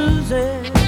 Susie,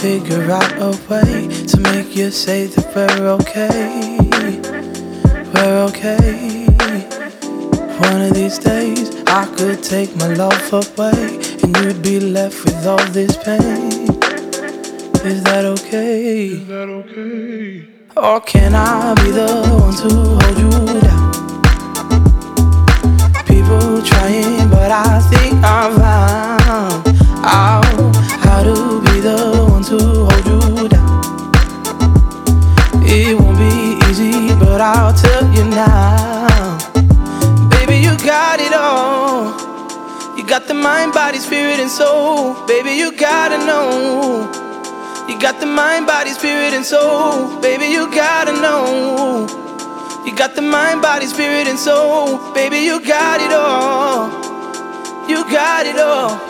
figure out a way to make you say that we're okay. We're okay. One of these days, I could take my love away, and you'd be left with all this pain. Is that okay? Is that okay? Or can I be the one to hold you got the mind, body, spirit, and soul. Baby, you got it all. You got it all.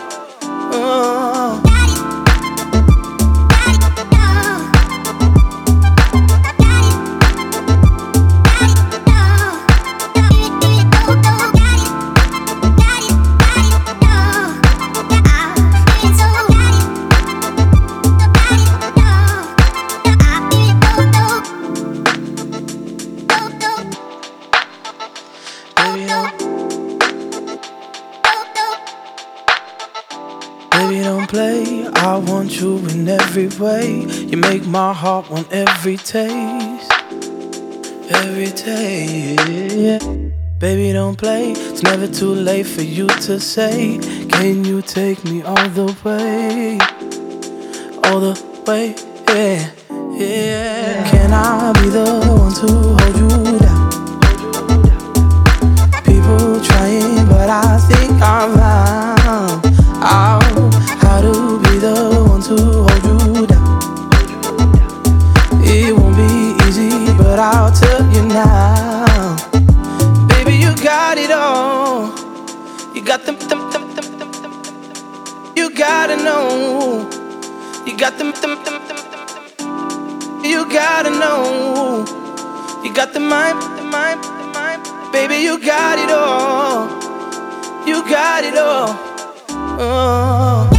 my heart on every taste. Every taste. Baby, don't play. It's never too late for you to say, Can you take me all the way? All the way, yeah, yeah. Can I be the one to hold you down? People trying, but I think I'm right. them, them, them, them, them, them, them. You gotta know. You got them, them, them, them, them, them. You gotta know. You got the mind, the mind, the mind. Baby, you got it all. You got it all. Oh.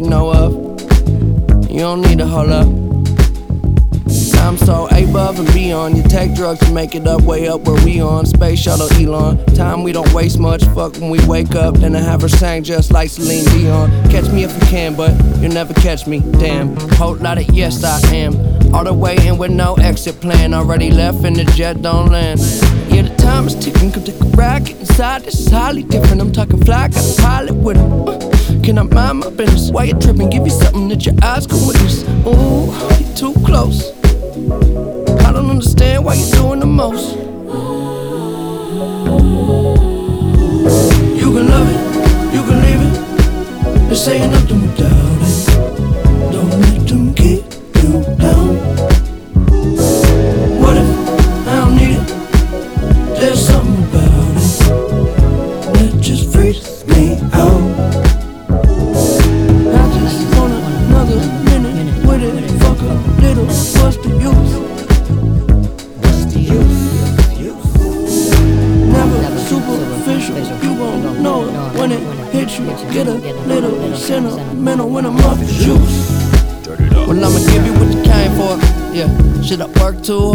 You know of. You don't need to hold up. I'm so above and beyond. You take drugs to make it up, way up where we on. Space shuttle Elon. Time we don't waste much. Fuck when we wake up. Then I have her sang just like Celine Dion. Catch me if you can, but you'll never catch me. Damn. Whole lot of yes, I am. All the way in with no exit plan. Already left and the jet don't land. Yeah, the time is ticking. Come take a ride. Get inside. Is highly different. I'm talking fly. Got a pilot with him. Uh, can I mind my business? Why you tripping? Give you something that your eyes can witness. Ooh, you're too close. I don't understand why you're doing the most. You can love it, you can leave it. This ain't nothing without it.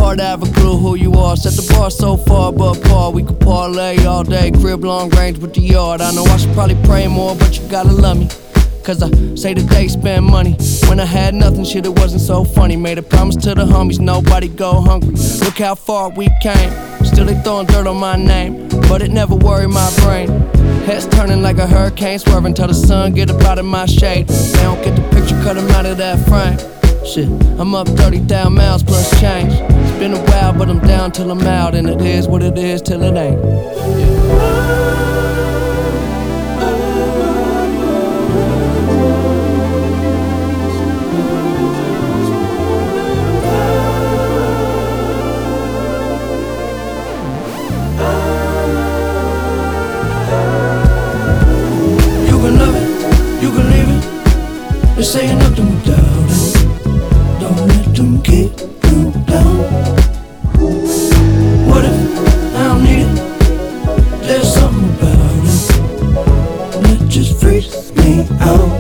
Hard to have a clue who you are? Set the bar so far above par. We could parlay all day, crib long range with the yard. I know I should probably pray more, but you gotta love me. Cause I say that they spend money. When I had nothing, shit, it wasn't so funny. Made a promise to the homies, nobody go hungry. Look how far we came. Still they throwing dirt on my name, but it never worried my brain. Heads turning like a hurricane, swerving till the sun get up out of my shade. They don't get the picture, cut 'em out of that frame. Shit, I'm up 30,000 miles plus change. It's been a while, but I'm down till I'm out, and it is what it is till it ain't. You can love it, you What if I don't need it? There's something about it that just freaks me out.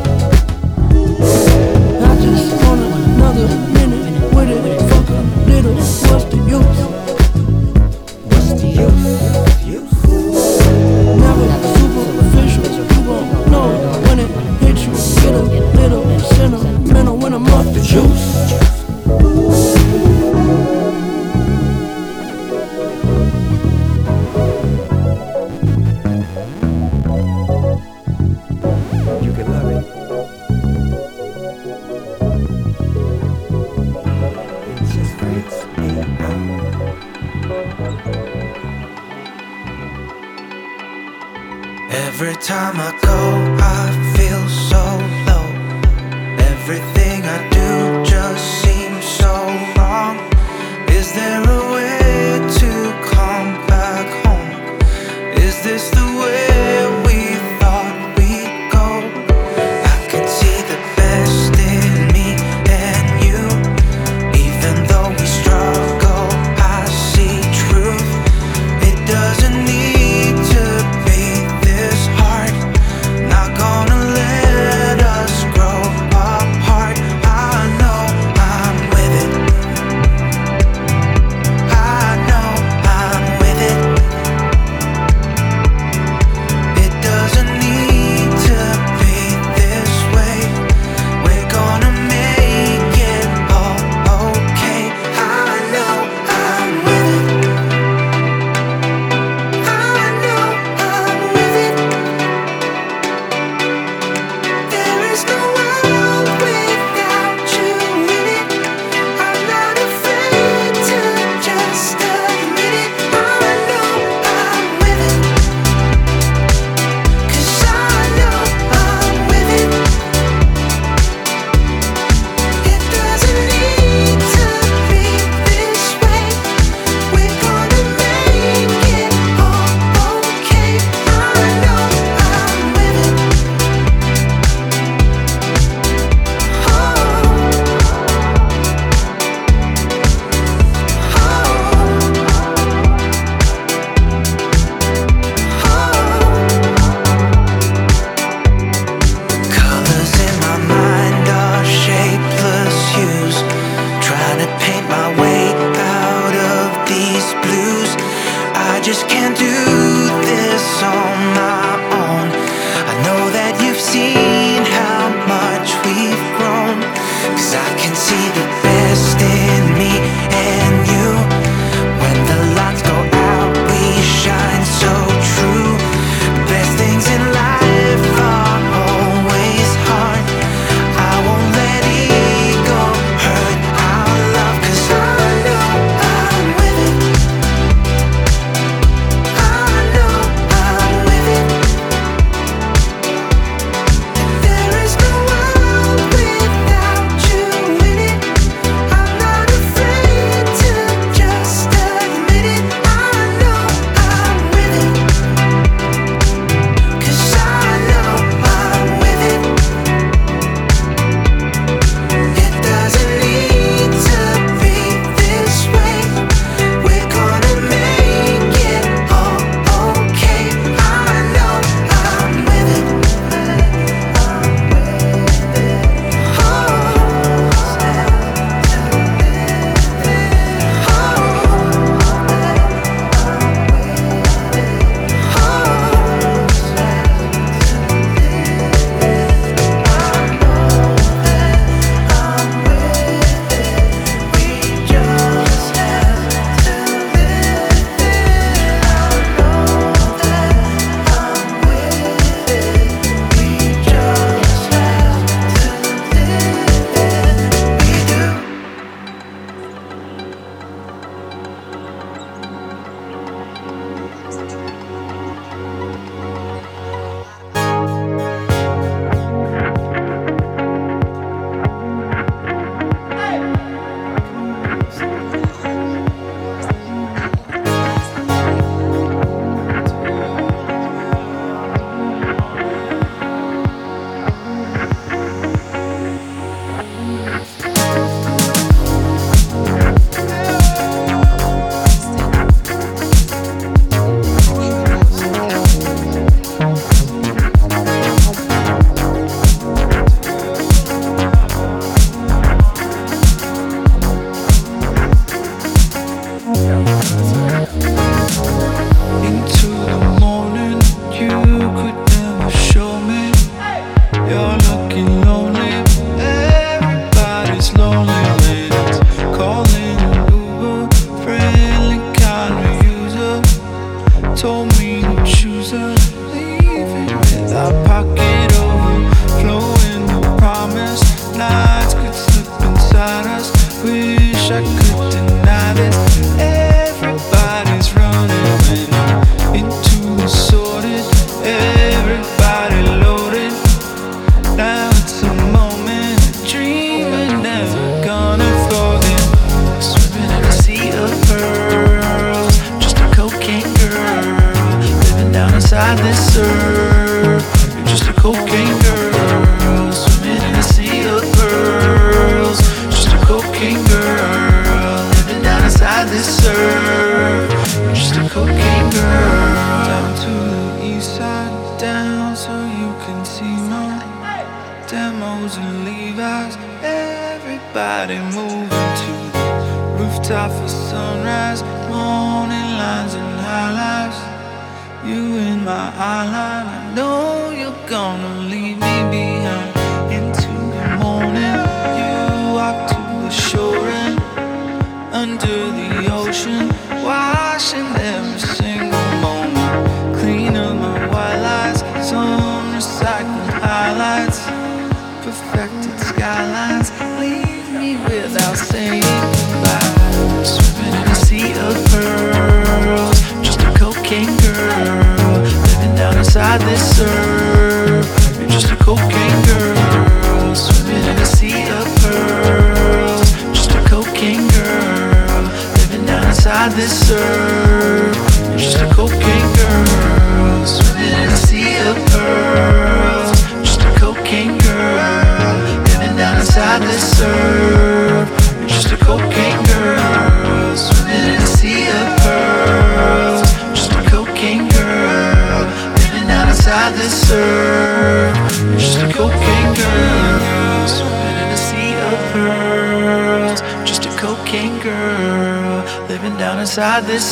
okay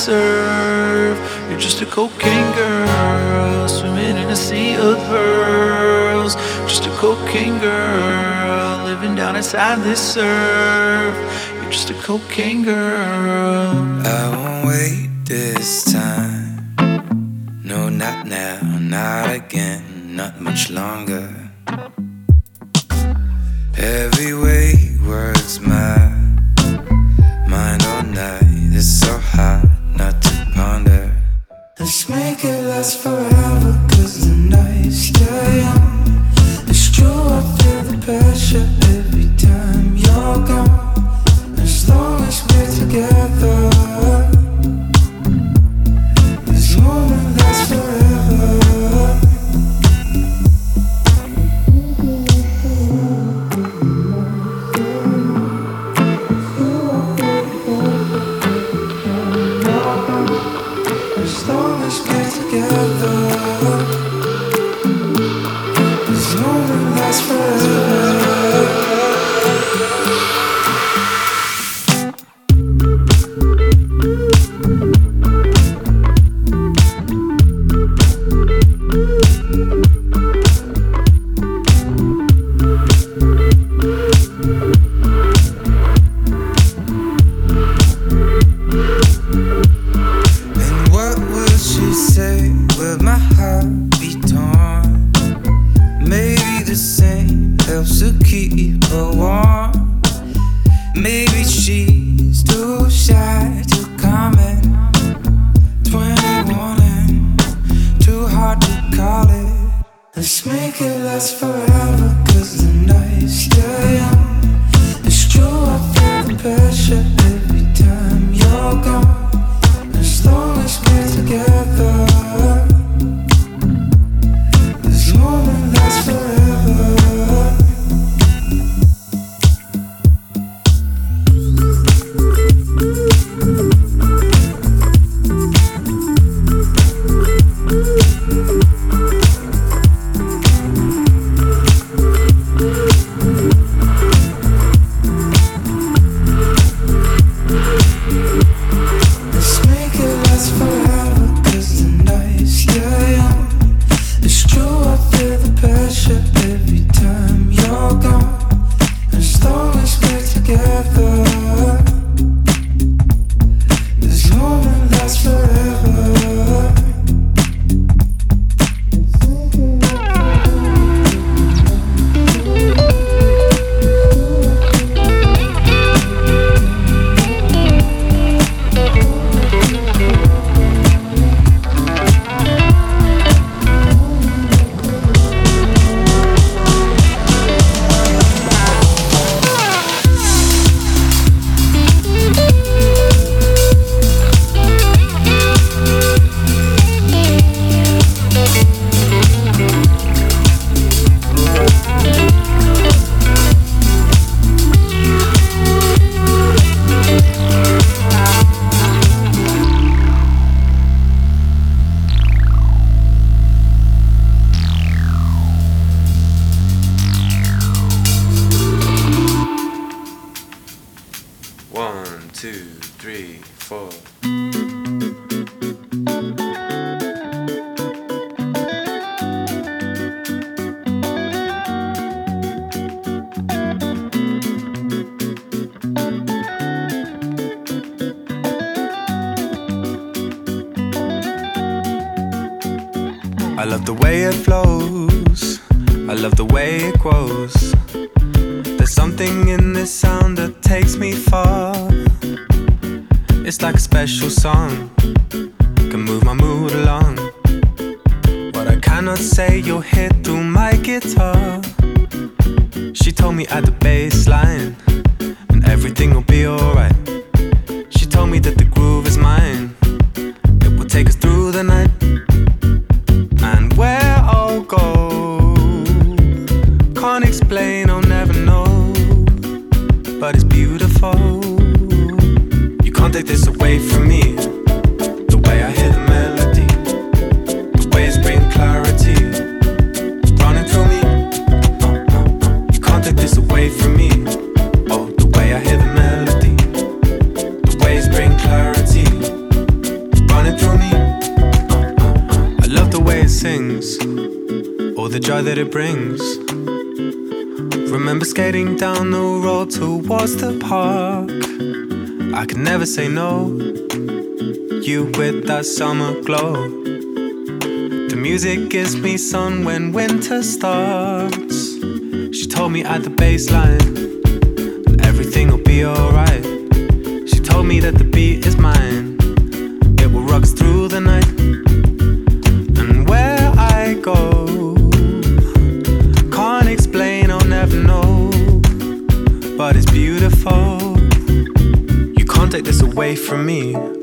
serve. You're just a cocaine girl swimming in a sea of pearls. Just a cocaine girl living down inside this surf. You're just a cocaine. you with that summer glow. The music gives me sun when winter starts. She told me at the baseline everything will be alright. She told me that the beat is mine, it will rock through the night. And where I go, can't explain, I'll never know. But it's beautiful, you can't take this away from me.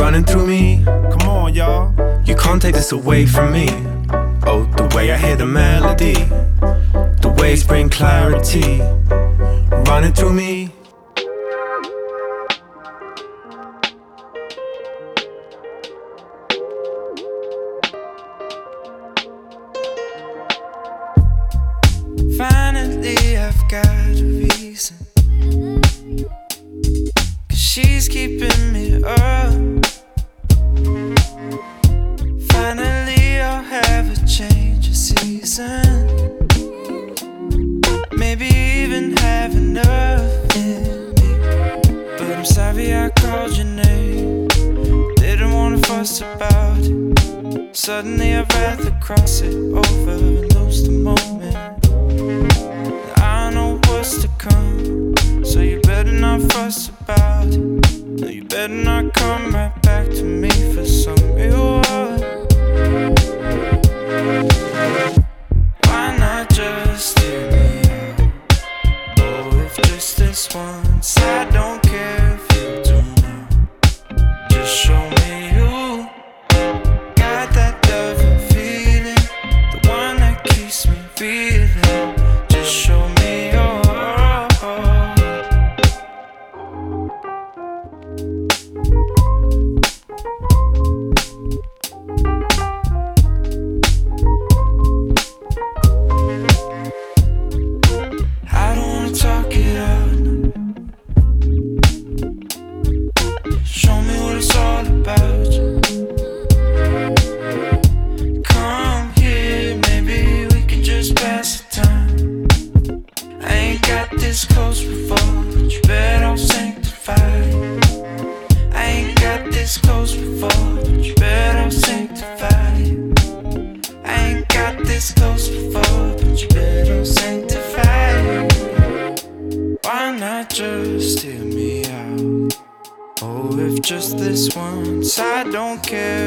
running through me. Come on, y'all. You can't take this away from me. Oh, the way I hear the melody, the waves bring clarity running through me. don't care.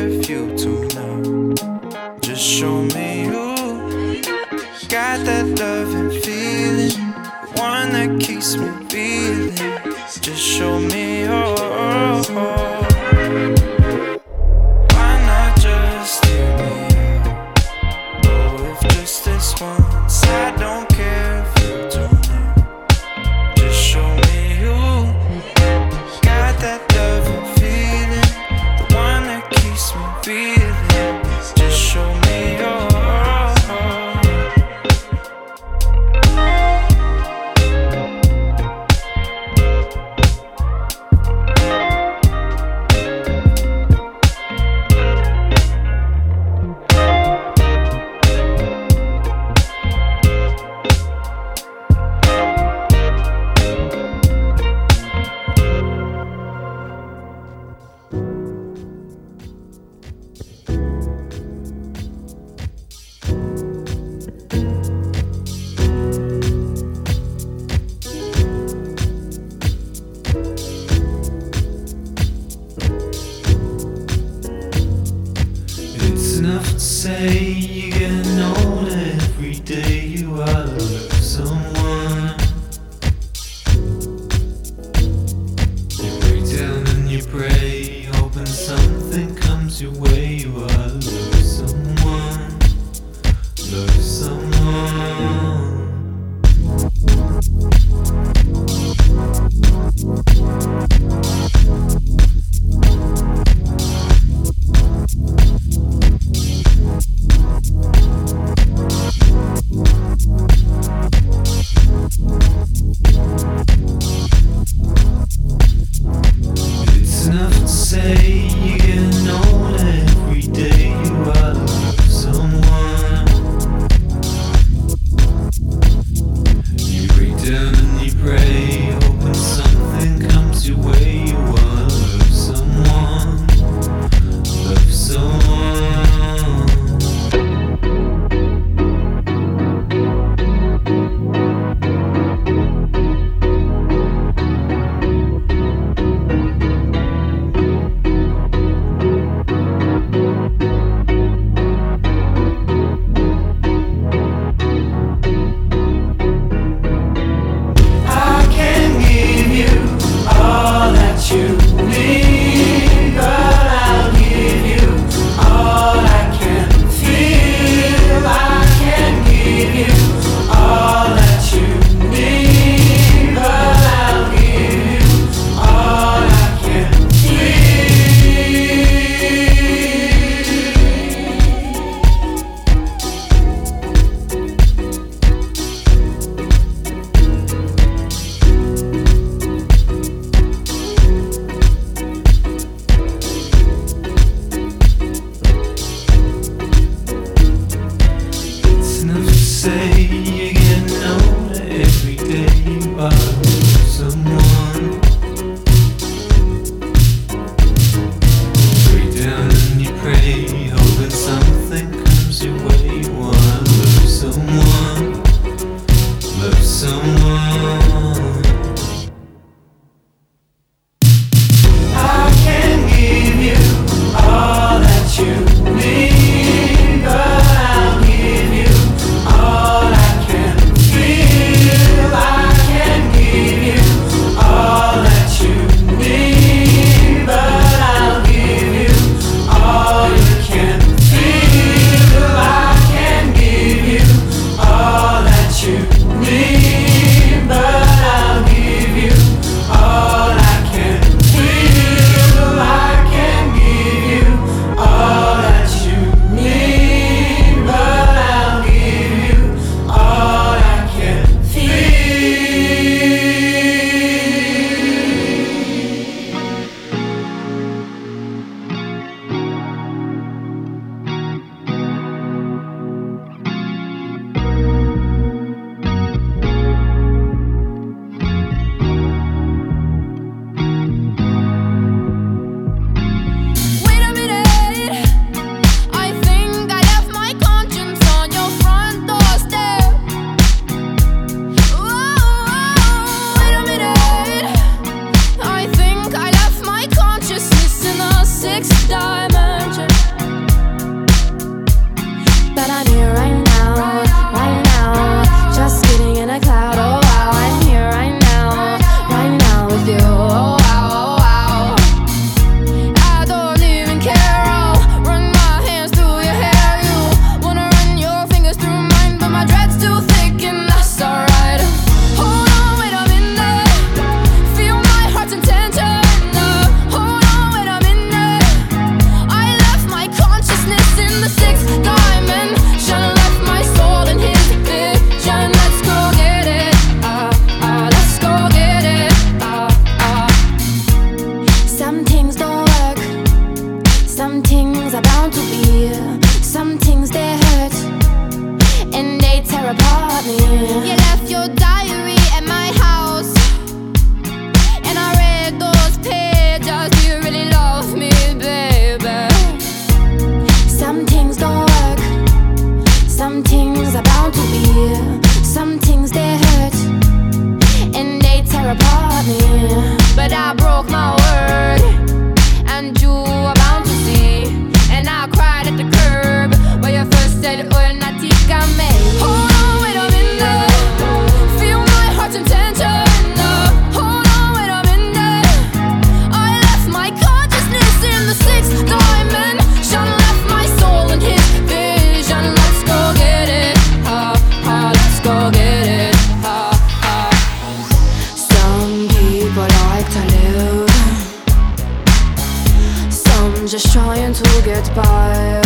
just trying to get by.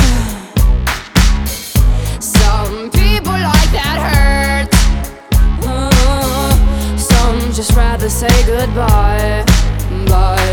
Some people like that hurt. Uh, some just rather say goodbye. Bye.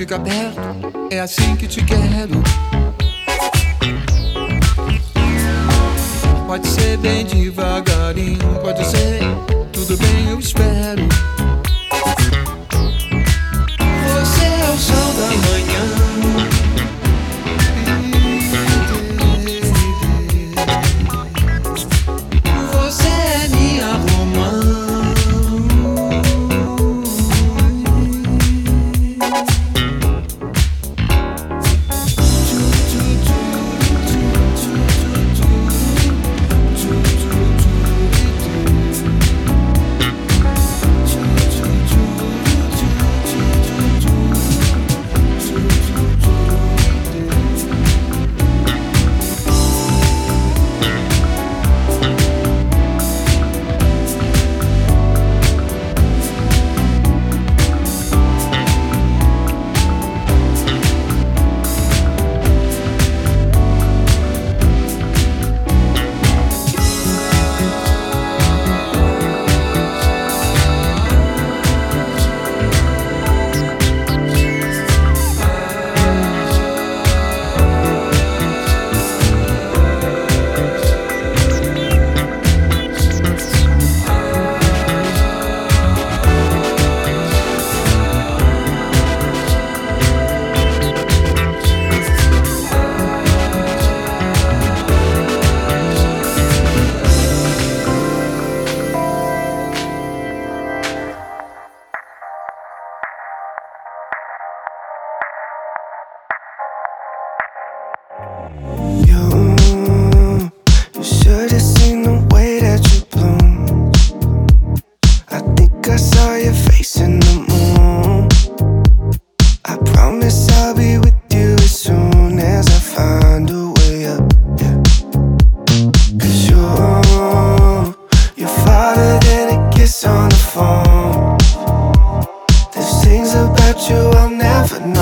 fica perto, é assim que te quero. Pode ser bem devagarinho, pode ser, tudo bem, eu espero. the phone. There's things about you I'll never know.